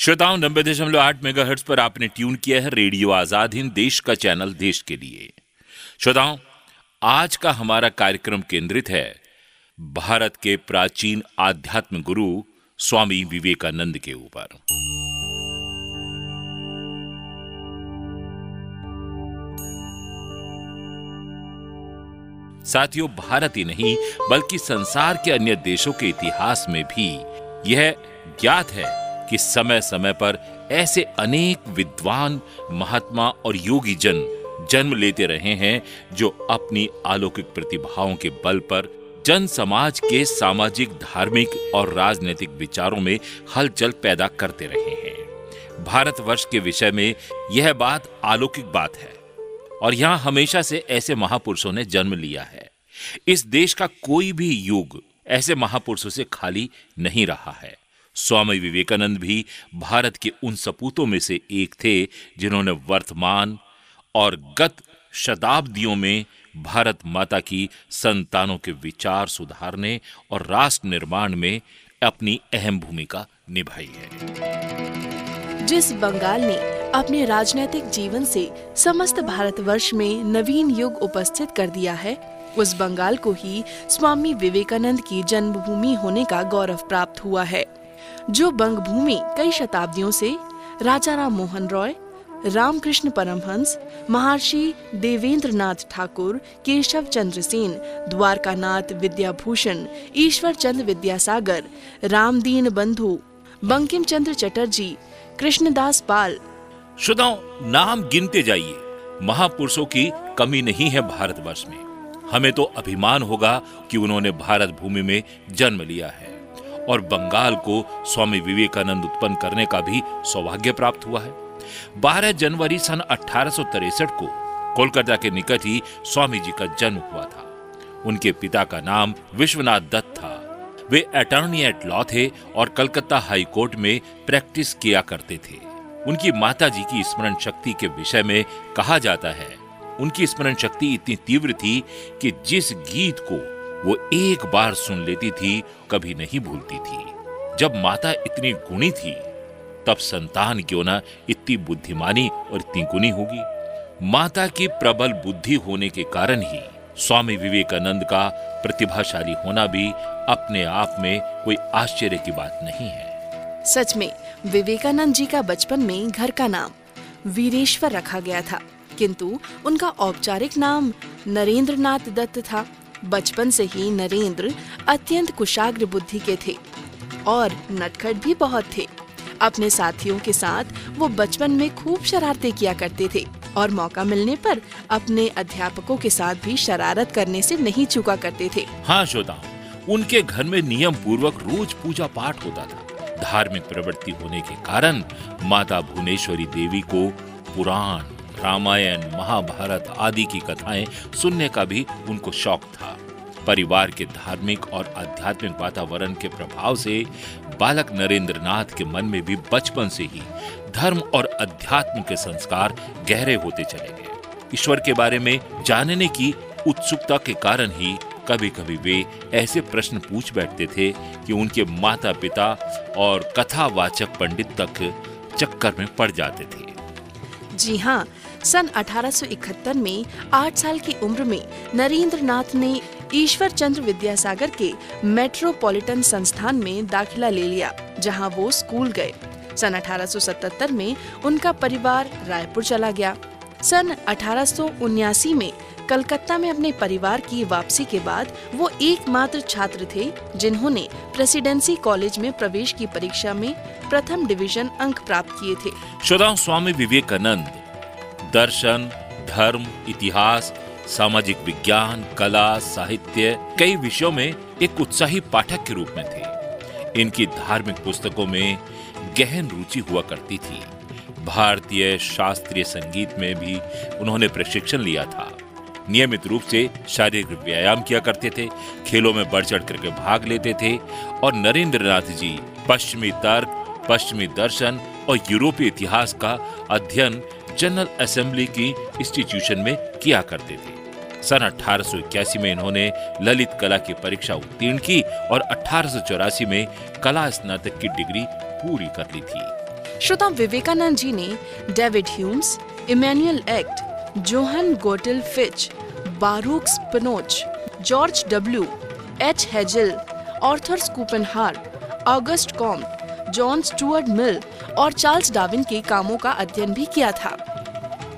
श्रोताओं, नब्बे दशमलव आठ मेगा पर आपने ट्यून किया है रेडियो आज़ाद हिंद, देश का चैनल, देश के लिए। श्रोताओं, आज का हमारा कार्यक्रम केंद्रित है भारत के प्राचीन आध्यात्म गुरु स्वामी विवेकानंद के ऊपर। साथियों, भारत ही नहीं, बल्कि संसार के अन्य देशों के इतिहास में भी यह ज्ञात है कि समय समय पर ऐसे अनेक विद्वान, महात्मा और योगी जन जन्म लेते रहे हैं जो अपनी अलौकिक प्रतिभाओं के बल पर जन समाज के सामाजिक, धार्मिक और राजनीतिक विचारों में हलचल पैदा करते रहे हैं। भारतवर्ष के विषय में यह बात अलौकिक बात है और यहाँ हमेशा से ऐसे महापुरुषों ने जन्म लिया है। इस देश का कोई भी युग ऐसे महापुरुषों से खाली नहीं रहा है। स्वामी विवेकानंद भी भारत के उन सपूतों में से एक थे जिन्होंने वर्तमान और गत शताब्दियों में भारत माता की संतानों के विचार सुधारने और राष्ट्र निर्माण में अपनी अहम भूमिका निभाई है। जिस बंगाल ने अपने राजनीतिक जीवन से समस्त भारतवर्ष में नवीन युग उपस्थित कर दिया है, उस बंगाल को ही स्वामी विवेकानंद की जन्मभूमि होने का गौरव प्राप्त हुआ है। जो बंग भूमि कई शताब्दियों से राजा राम मोहन रॉय, रामकृष्ण परमहंस, महर्षि देवेंद्र नाथ ठाकुर, केशव चंद्र सेन, द्वारकानाथ विद्याभूषण, ईश्वर चंद्र विद्यासागर, रामदीन बंधु, बंकिम चंद्र चटर्जी, कृष्णदास पाल। शुदाओ नाम गिनते जाइए। महापुरुषों की कमी नहीं है भारतवर्ष में। हमें तो अभिमान होगा कि उन्होंने भारत भूमि में जन्म लिया है। और बंगाल को स्वामी विवेकानंद उत्पन्न करने का भी सौभाग्य प्राप्त हुआ है। 12 जनवरी सन अठारह को कोलकाता के निकट ही स्वामी जी का जन्म हुआ था। उनके पिता का नाम विश्वनाथ दत्त था। वे अटॉर्नी एट लॉ थे और कलकत्ता हाई कोर्ट में प्रैक्टिस किया करते थे। उनकी माता जी की स्मरण शक्ति के विषय में कहा जाता है, उनकी स्मरण शक्ति इतनी तीव्र थी कि जिस गीत को वो एक बार सुन लेती थी, कभी नहीं भूलती थी। जब माता इतनी गुणी थी, तब संतान क्यों ना इतनी बुद्धिमानी और इतनी गुणी होगी। माता की प्रबल बुद्धि होने के कारण ही स्वामी विवेकानंद का प्रतिभाशाली होना भी अपने आप में कोई आश्चर्य की बात नहीं है। सच में, विवेकानंद जी का बचपन में घर का नाम वीरेश्वर रखा गया था। किंतु उनका औपचारिक नाम नरेंद्र नाथ दत्त था। बचपन से ही नरेंद्र अत्यंत कुशाग्र बुद्धि के थे और नटखट भी बहुत थे। अपने साथियों के साथ वो बचपन में खूब शरारतें किया करते थे और मौका मिलने पर अपने अध्यापकों के साथ भी शरारत करने से नहीं चुका करते थे। हाँ श्रोता उनके घर में नियम पूर्वक रोज पूजा पाठ होता था। धार्मिक प्रवृत्ति होने के कारण माता भुवनेश्वरी देवी को पुराण रामायण, महाभारत आदि की कथाएँ सुनने का भी उनको शौक था। परिवार के धार्मिक और आध्यात्मिक वातावरण के प्रभाव से बालक नरेंद्र नाथ के मन में भी बचपन से ही धर्म और अध्यात्म के संस्कार गहरे होते चले गए। ईश्वर के बारे में जानने की उत्सुकता के कारण ही कभी कभी वे ऐसे प्रश्न पूछ बैठते थे कि उनके माता पिता और कथावाचक पंडित तक चक्कर में पड़ जाते थे। जी हाँ सन 1871 में आठ साल की उम्र में नरेंद्र नाथ ने ईश्वर चंद्र विद्यासागर के मेट्रोपॉलिटन संस्थान में दाखिला ले लिया, जहाँ वो स्कूल गए। सन 1877 में उनका परिवार रायपुर चला गया। सन अठारह में कलकत्ता में अपने परिवार की वापसी के बाद वो एकमात्र छात्र थे, जिन्होंने प्रेसिडेंसी कॉलेज में प्रवेश की परीक्षा में प्रथम डिवीज़न अंक प्राप्त किए थे। श्रोताओ, स्वामी विवेकानंद दर्शन, धर्म, इतिहास, सामाजिक विज्ञान, कला, साहित्य, कई विषयों में एक उत्साही पाठक के रूप में थे। इनकी धार्मिक पुस्तकों में गहन रुचि हुआ करती थी। भारतीय शास्त्रीय संगीत में भी उन्होंने प्रशिक्षण लिया था। नियमित रूप से शारीरिक व्यायाम किया करते थे, खेलों में बढ़ चढ़ करके भाग लेते थे और नरेंद्र नाथ जी, पश्चिमी तर्क, पश्चिमी दर्शन और यूरोपीय इतिहास का अध्ययन जनरल असेंबली की इंस्टीट्यूशन में किया करते थे। सन अठारह में इन्होंने ललित कला की परीक्षा उत्तीर्ण की और अठारह सौ चौरासी में कला स्नातक की डिग्री पूरी कर ली थी। श्रोता विवेकानंद जी ने David Hume's Immanuel Kant, Johann Gottlieb Fichte, Baruch Spinoza, George W, H Hegel Arthur Schopenhauer Auguste Comte, John Stuart Mill और चार्ल्स डार्विन के कामों का अध्ययन भी किया था।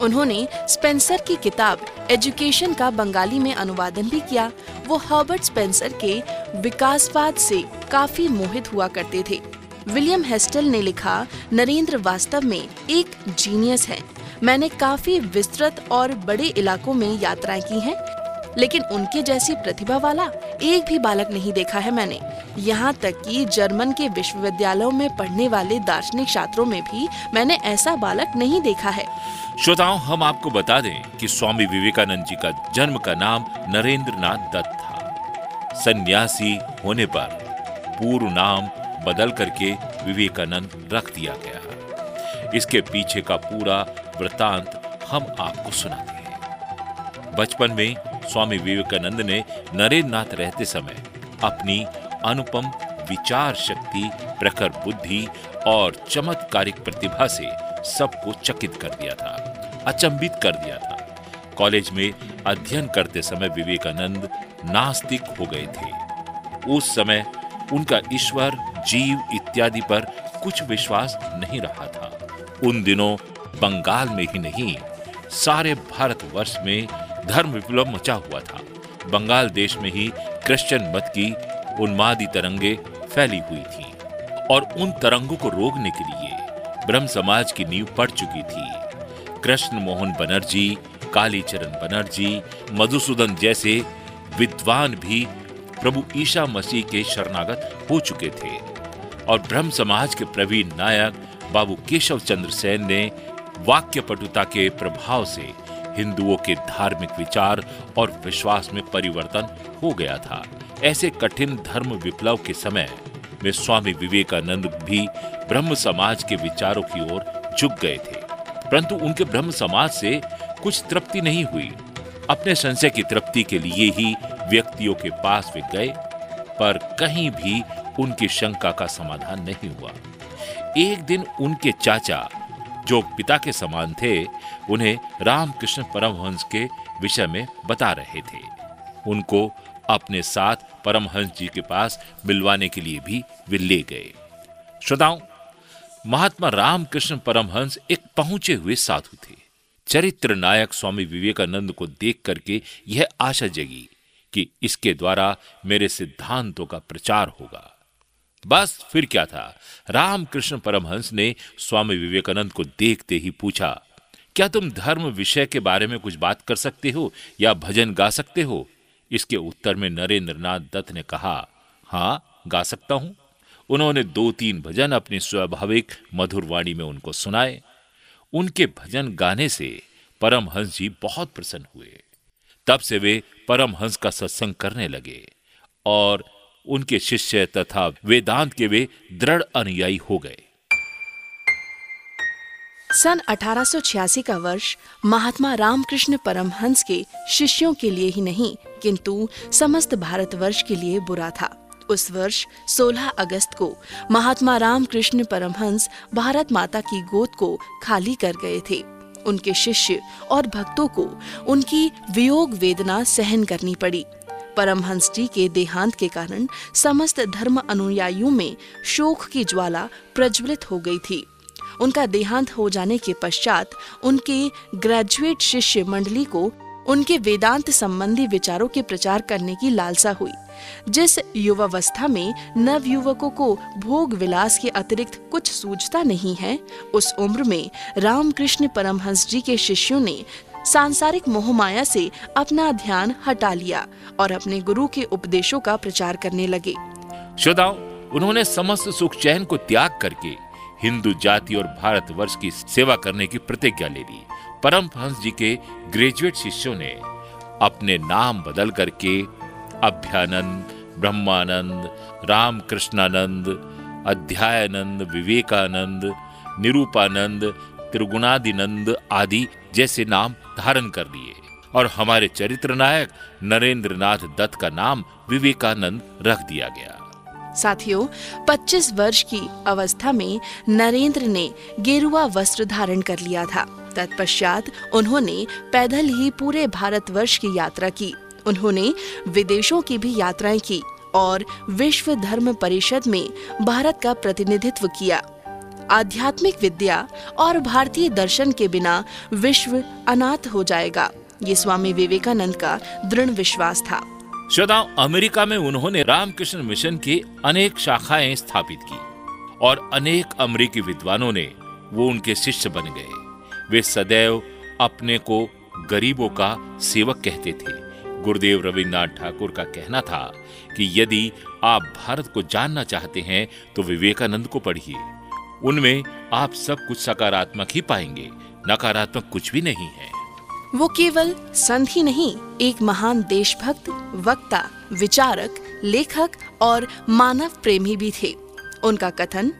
उन्होंने स्पेंसर की किताब एजुकेशन का बंगाली में अनुवादन भी किया। वो हर्बर्ट स्पेंसर के विकासवाद से काफ़ी मोहित हुआ करते थे। विलियम हेस्टल ने लिखा, नरेंद्र वास्तव में एक जीनियस है। मैंने काफ़ी विस्तृत और बड़े इलाकों में यात्राएँ की हैं। लेकिन उनके जैसी प्रतिभा वाला एक भी बालक नहीं देखा है मैंने। यहाँ तक कि जर्मन के विश्वविद्यालयों में पढ़ने वाले दार्शनिक छात्रों में भी मैंने ऐसा बालक नहीं देखा है। श्रोताओं, हम आपको बता दें कि स्वामी विवेकानंद जी का जन्म का नाम नरेंद्र नाथ दत्त था। सन्यासी होने पर पूर्व नाम बदल करके विवेकानंद रख दिया गया। इसके पीछे का पूरा वृतांत हम आपको सुनाते बचपन में स्वामी विवेकानंद ने नरेंद्रनाथ रहते समय अपनी अनुपम विचार शक्ति, प्रखर बुद्धि और चमत्कारिक प्रतिभा से सबको चकित कर दिया था, अचंबित कर दिया था। कॉलेज में अध्ययन करते समय विवेकानंद नास्तिक हो गए थे। उस समय उनका ईश्वर, जीव इत्यादि पर कुछ विश्वास नहीं रहा था। उन दिनों बंगाल में ही नहीं, सारे भारतवर्ष में धर्म विप्लव मचा हुआ था। बंगाल देश में ही क्रिश्चियन मत की उन्मादी तरंगे फैली हुई थी और उन तरंगों को रोकने के लिए ब्रह्म समाज की नींव पड़ चुकी थी। कृष्ण मोहन बनर्जी, कालीचरण बनर्जी, मधुसूदन जैसे विद्वान भी प्रभु ईशा मसीह के शरणागत हो चुके थे और ब्रह्म समाज के प्रवीण नायक बाबू केशव चंद्र सेन ने वाक्य पटुता के प्रभाव से हिंदुओं के धार्मिक विचार और विश्वास में परिवर्तन हो गया था। ऐसे कठिन धर्म विप्लव के समय में स्वामी विवेकानंद भी ब्रह्म समाज के विचारों की ओर झुक गए थे। परंतु उनके ब्रह्म समाज से कुछ तृप्ति नहीं हुई। अपने संशय की तृप्ति के लिए ही व्यक्तियों के पास वे गए, पर कहीं भी उनकी शंका का समाधान नहीं हुआ। एक दिन उनके चाचा जो पिता के समान थे, उन्हें रामकृष्ण परमहंस के विषय में बता रहे थे। उनको अपने साथ परमहंस जी के पास मिलवाने के लिए भी वे ले गए। श्रोताओं, महात्मा रामकृष्ण परमहंस एक पहुँचे हुए साधु थे। चरित्र नायक स्वामी विवेकानंद को देख करके यह आशा जगी कि इसके द्वारा मेरे सिद्धांतों का प्रचार होगा। बस फिर क्या था? रामकृष्ण परमहंस ने स्वामी विवेकानंद को देखते ही पूछा, क्या तुम धर्म विषय के बारे में कुछ बात कर सकते हो या भजन गा सकते हो? इसके उत्तर में नरेंद्र नाथ दत्त ने कहा हाँ गा सकता हूँ। उन्होंने दो तीन भजन अपनी स्वाभाविक मधुर वाणी में उनको सुनाए। उनके भजन गाने से परमहंस जी बहुत प्रसन्न हुए। तब से वे परमहंस का सत्संग करने लगे और उनके शिष्य तथा वेदांत के वे दृढ़ अनुयायी हो गए। सन 1886 का वर्ष महात्मा रामकृष्ण परमहंस के शिष्यों के लिए ही नहीं, किंतु समस्त भारतवर्ष के लिए बुरा था। उस वर्ष 16 अगस्त को महात्मा रामकृष्ण परमहंस भारत माता की गोद को खाली कर गए थे। उनके शिष्य और भक्तों को उनकी वियोग वेदना सहन करनी पड़ी। परमहंस जी के देहांत के कारण समस्त धर्म अनुयायियों में शोक की ज्वाला प्रज्वलित हो गई थी। उनका देहांत हो जाने के पश्चात उनके ग्रेजुएट शिष्य मंडली को उनके वेदांत संबंधी विचारों के प्रचार करने की लालसा हुई, जिस युवावस्था में नव युवकों को भोग विलास के अतिरिक्त कुछ सूझता नहीं है, उस उम्र में रामकृष्ण परमहंस जी के शिष्यों ने सांसारिक मोहमाया से अपना ध्यान हटा लिया और अपने गुरु के उपदेशों का प्रचार करने लगे। श्रोताओं, उन्होंने समस्त सुख चैन को त्याग करके हिंदू जाति और भारतवर्ष की सेवा करने की प्रतिज्ञा ले ली। परम हंस जी के ग्रेजुएट शिष्यों ने अपने नाम बदल करके अभ्यानंद, ब्रह्मानंद, रामकृष्णानंद, अध्यायानंद, विवेकानंद, निरूपानंद त्रिगुणादिनंद आदि जैसे नाम धारण कर लिए और हमारे चरित्र नायक नरेंद्र नाथ दत्त का नाम विवेकानंद रख दिया गया। साथियों 25 वर्ष की अवस्था में नरेंद्र ने गेरुआ वस्त्र धारण कर लिया था। तत्पश्चात उन्होंने पैदल ही पूरे भारतवर्ष की यात्रा की। उन्होंने विदेशों की भी यात्राएँ की और विश्व धर्म परिषद में भारत का प्रतिनिधित्व किया। आध्यात्मिक विद्या और भारतीय दर्शन के बिना विश्व अनाथ हो जाएगा। ये स्वामी विवेकानंद का दृढ़ विश्वास था। श्रोताओं, अमेरिका में उन्होंने रामकृष्ण मिशन की अनेक शाखाएँ स्थापित की और अनेक अमेरिकी विद्वानों ने वो उनके शिष्य बन गए। वे सदैव अपने को गरीबों का सेवक कहते थे। गुरुदेव रविन्द्रनाथ ठाकुर का कहना था कि यदि आप भारत को जानना चाहते हैं तो विवेकानंद को पढ़िए। उनमें आप सब कुछ सकारात्मक ही पाएँगे। नकारात्मक कुछ भी नहीं है। वो केवल संत ही नहीं एक महान देशभक्त वक्ता विचारक लेखक और मानव प्रेमी भी थे। उनका कथन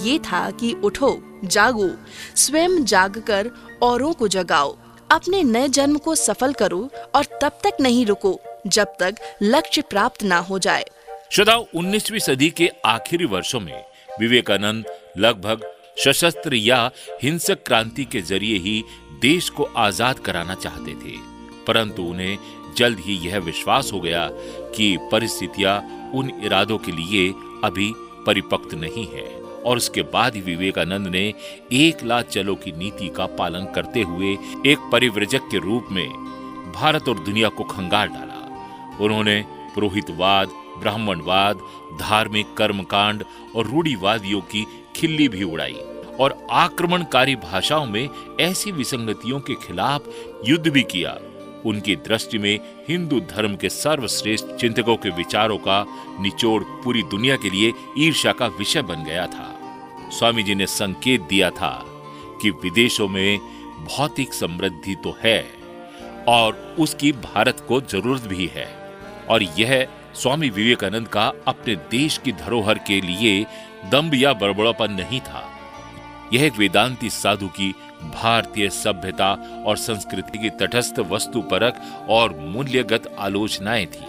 ये था कि उठो जागो स्वयं जागकर औरों को जगाओ अपने नए जन्म को सफल करो और तब तक नहीं रुको जब तक लक्ष्य प्राप्त ना हो जाए। श्रोताओ 19वीं सदी के आखिरी वर्षों में विवेकानंद लगभग सशस्त्र या हिंसक क्रांति के ज़रिए ही देश को आज़ाद कराना चाहते थे। परंतु उन्हें जल्द ही यह विश्वास हो गया कि परिस्थितियाँ उन इरादों के लिए अभी परिपक्व नहीं है और उसके बाद ही विवेकानंद ने एक लाख चलो की नीति का पालन करते हुए एक परिव्रजक के रूप में भारत और दुनिया को खंगाल डाला। उन्होंने पुरोहितवाद, ब्राह्मणवाद, धार्मिक कर्मकांड और रूढ़ीवादियों की खिल्ली भी उड़ाई और आक्रमणकारी भाषाओं में ऐसी विसंगतियों के खिलाफ युद्ध भी किया। उनकी दृष्टि में हिंदू धर्म के सर्वश्रेष्ठ चिंतकों के विचारों का निचोड़ पूरी दुनिया के लिए ईर्ष्या का विषय बन गया था। स्वामी जी ने संकेत दिया था कि विदेशों में भौतिक समृद्धि तो है और उसकी भारत को ज़रूरत भी है। और यह स्वामी विवेकानंद का अपने देश की धरोहर के लिए दम्भ या बड़बड़ापन नहीं था। यह एक वेदांती साधु की भारतीय सभ्यता और संस्कृति की तटस्थ वस्तु परक और मूल्यगत आलोचनाएँ थी।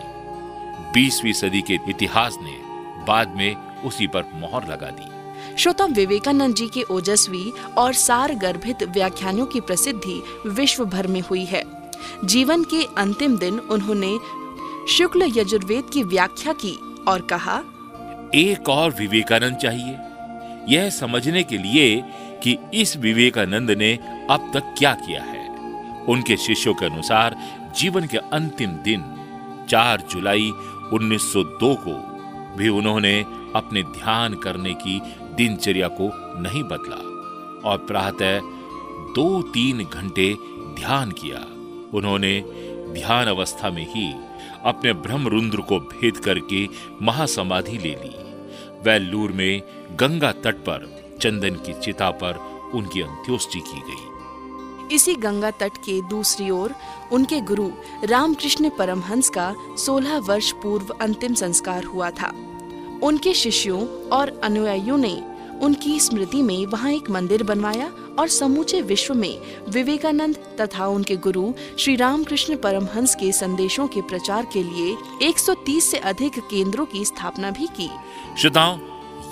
बीसवीं सदी के इतिहास ने बाद में उसी पर मोहर लगा दी। श्रोता विवेकानंद जी के ओजस्वी और सार गर्भित व्याख्यानों की प्रसिद्धि विश्व भर में हुई है। जीवन के अंतिम दिन उन्होंने शुक्ल यजुर्वेद की व्याख्या की और कहा एक और विवेकानंद चाहिए। यह समझने के लिए कि इस विवेकानंद ने अब तक क्या किया है। उनके शिष्यों के अनुसार जीवन के अंतिम दिन 4 जुलाई 1902 को भी उन्होंने अपने ध्यान करने की दिनचर्या को नहीं बदला और प्रातः दो तीन घंटे ध्यान किया। उन्होंने ध्यान अवस्था में ही अपने ब्रह्म रुद्र को भेद करके महासमाधि ले ली। वेल्लूर में गंगा तट पर, चंदन की चिता पर उनकी अंत्योष्टि की गई। इसी गंगा तट के दूसरी ओर उनके गुरु रामकृष्ण परमहंस का 16 वर्ष पूर्व अंतिम संस्कार हुआ था। उनके शिष्यों और अनुयायियों ने उनकी स्मृति में वहाँ एक मंदिर बनवाया और समूचे विश्व में विवेकानंद तथा उनके गुरु श्री रामकृष्ण परमहंस के संदेशों के प्रचार के लिए 130 से अधिक केंद्रों की स्थापना भी की। श्रोताओं,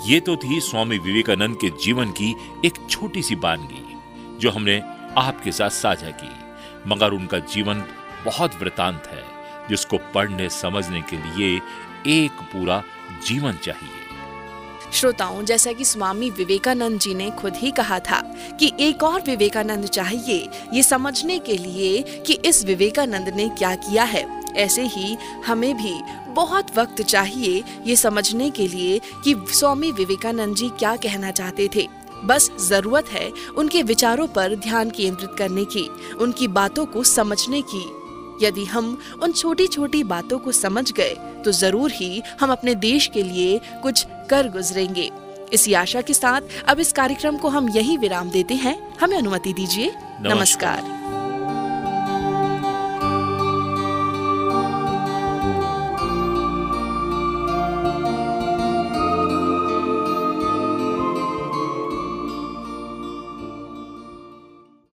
ये तो थी स्वामी विवेकानंद के जीवन की एक छोटी सी बानगी, जो हमने आपके साथ साझा की। मगर उनका जीवन बहुत वृतांत है, जिसको पढ़ने समझने के लिए एक पूरा जीवन चाहिए। श्रोताओं, जैसा कि स्वामी विवेकानंद जी ने खुद ही कहा था कि एक और विवेकानंद चाहिए, ये समझने के लिए कि इस विवेकानंद ने क्या किया है। ऐसे ही हमें भी बहुत वक्त चाहिए ये समझने के लिए कि स्वामी विवेकानंद जी क्या कहना चाहते थे। बस ज़रूरत है उनके विचारों पर ध्यान केंद्रित करने की, उनकी बातों को समझने की। यदि हम उन छोटी छोटी बातों को समझ गए तो ज़रूर ही हम अपने देश के लिए कुछ कर गुजरेंगे इसी आशा के साथ अब इस कार्यक्रम को हम यही विराम देते हैं हमें अनुमति दीजिए नमस्कार। नमस्कार।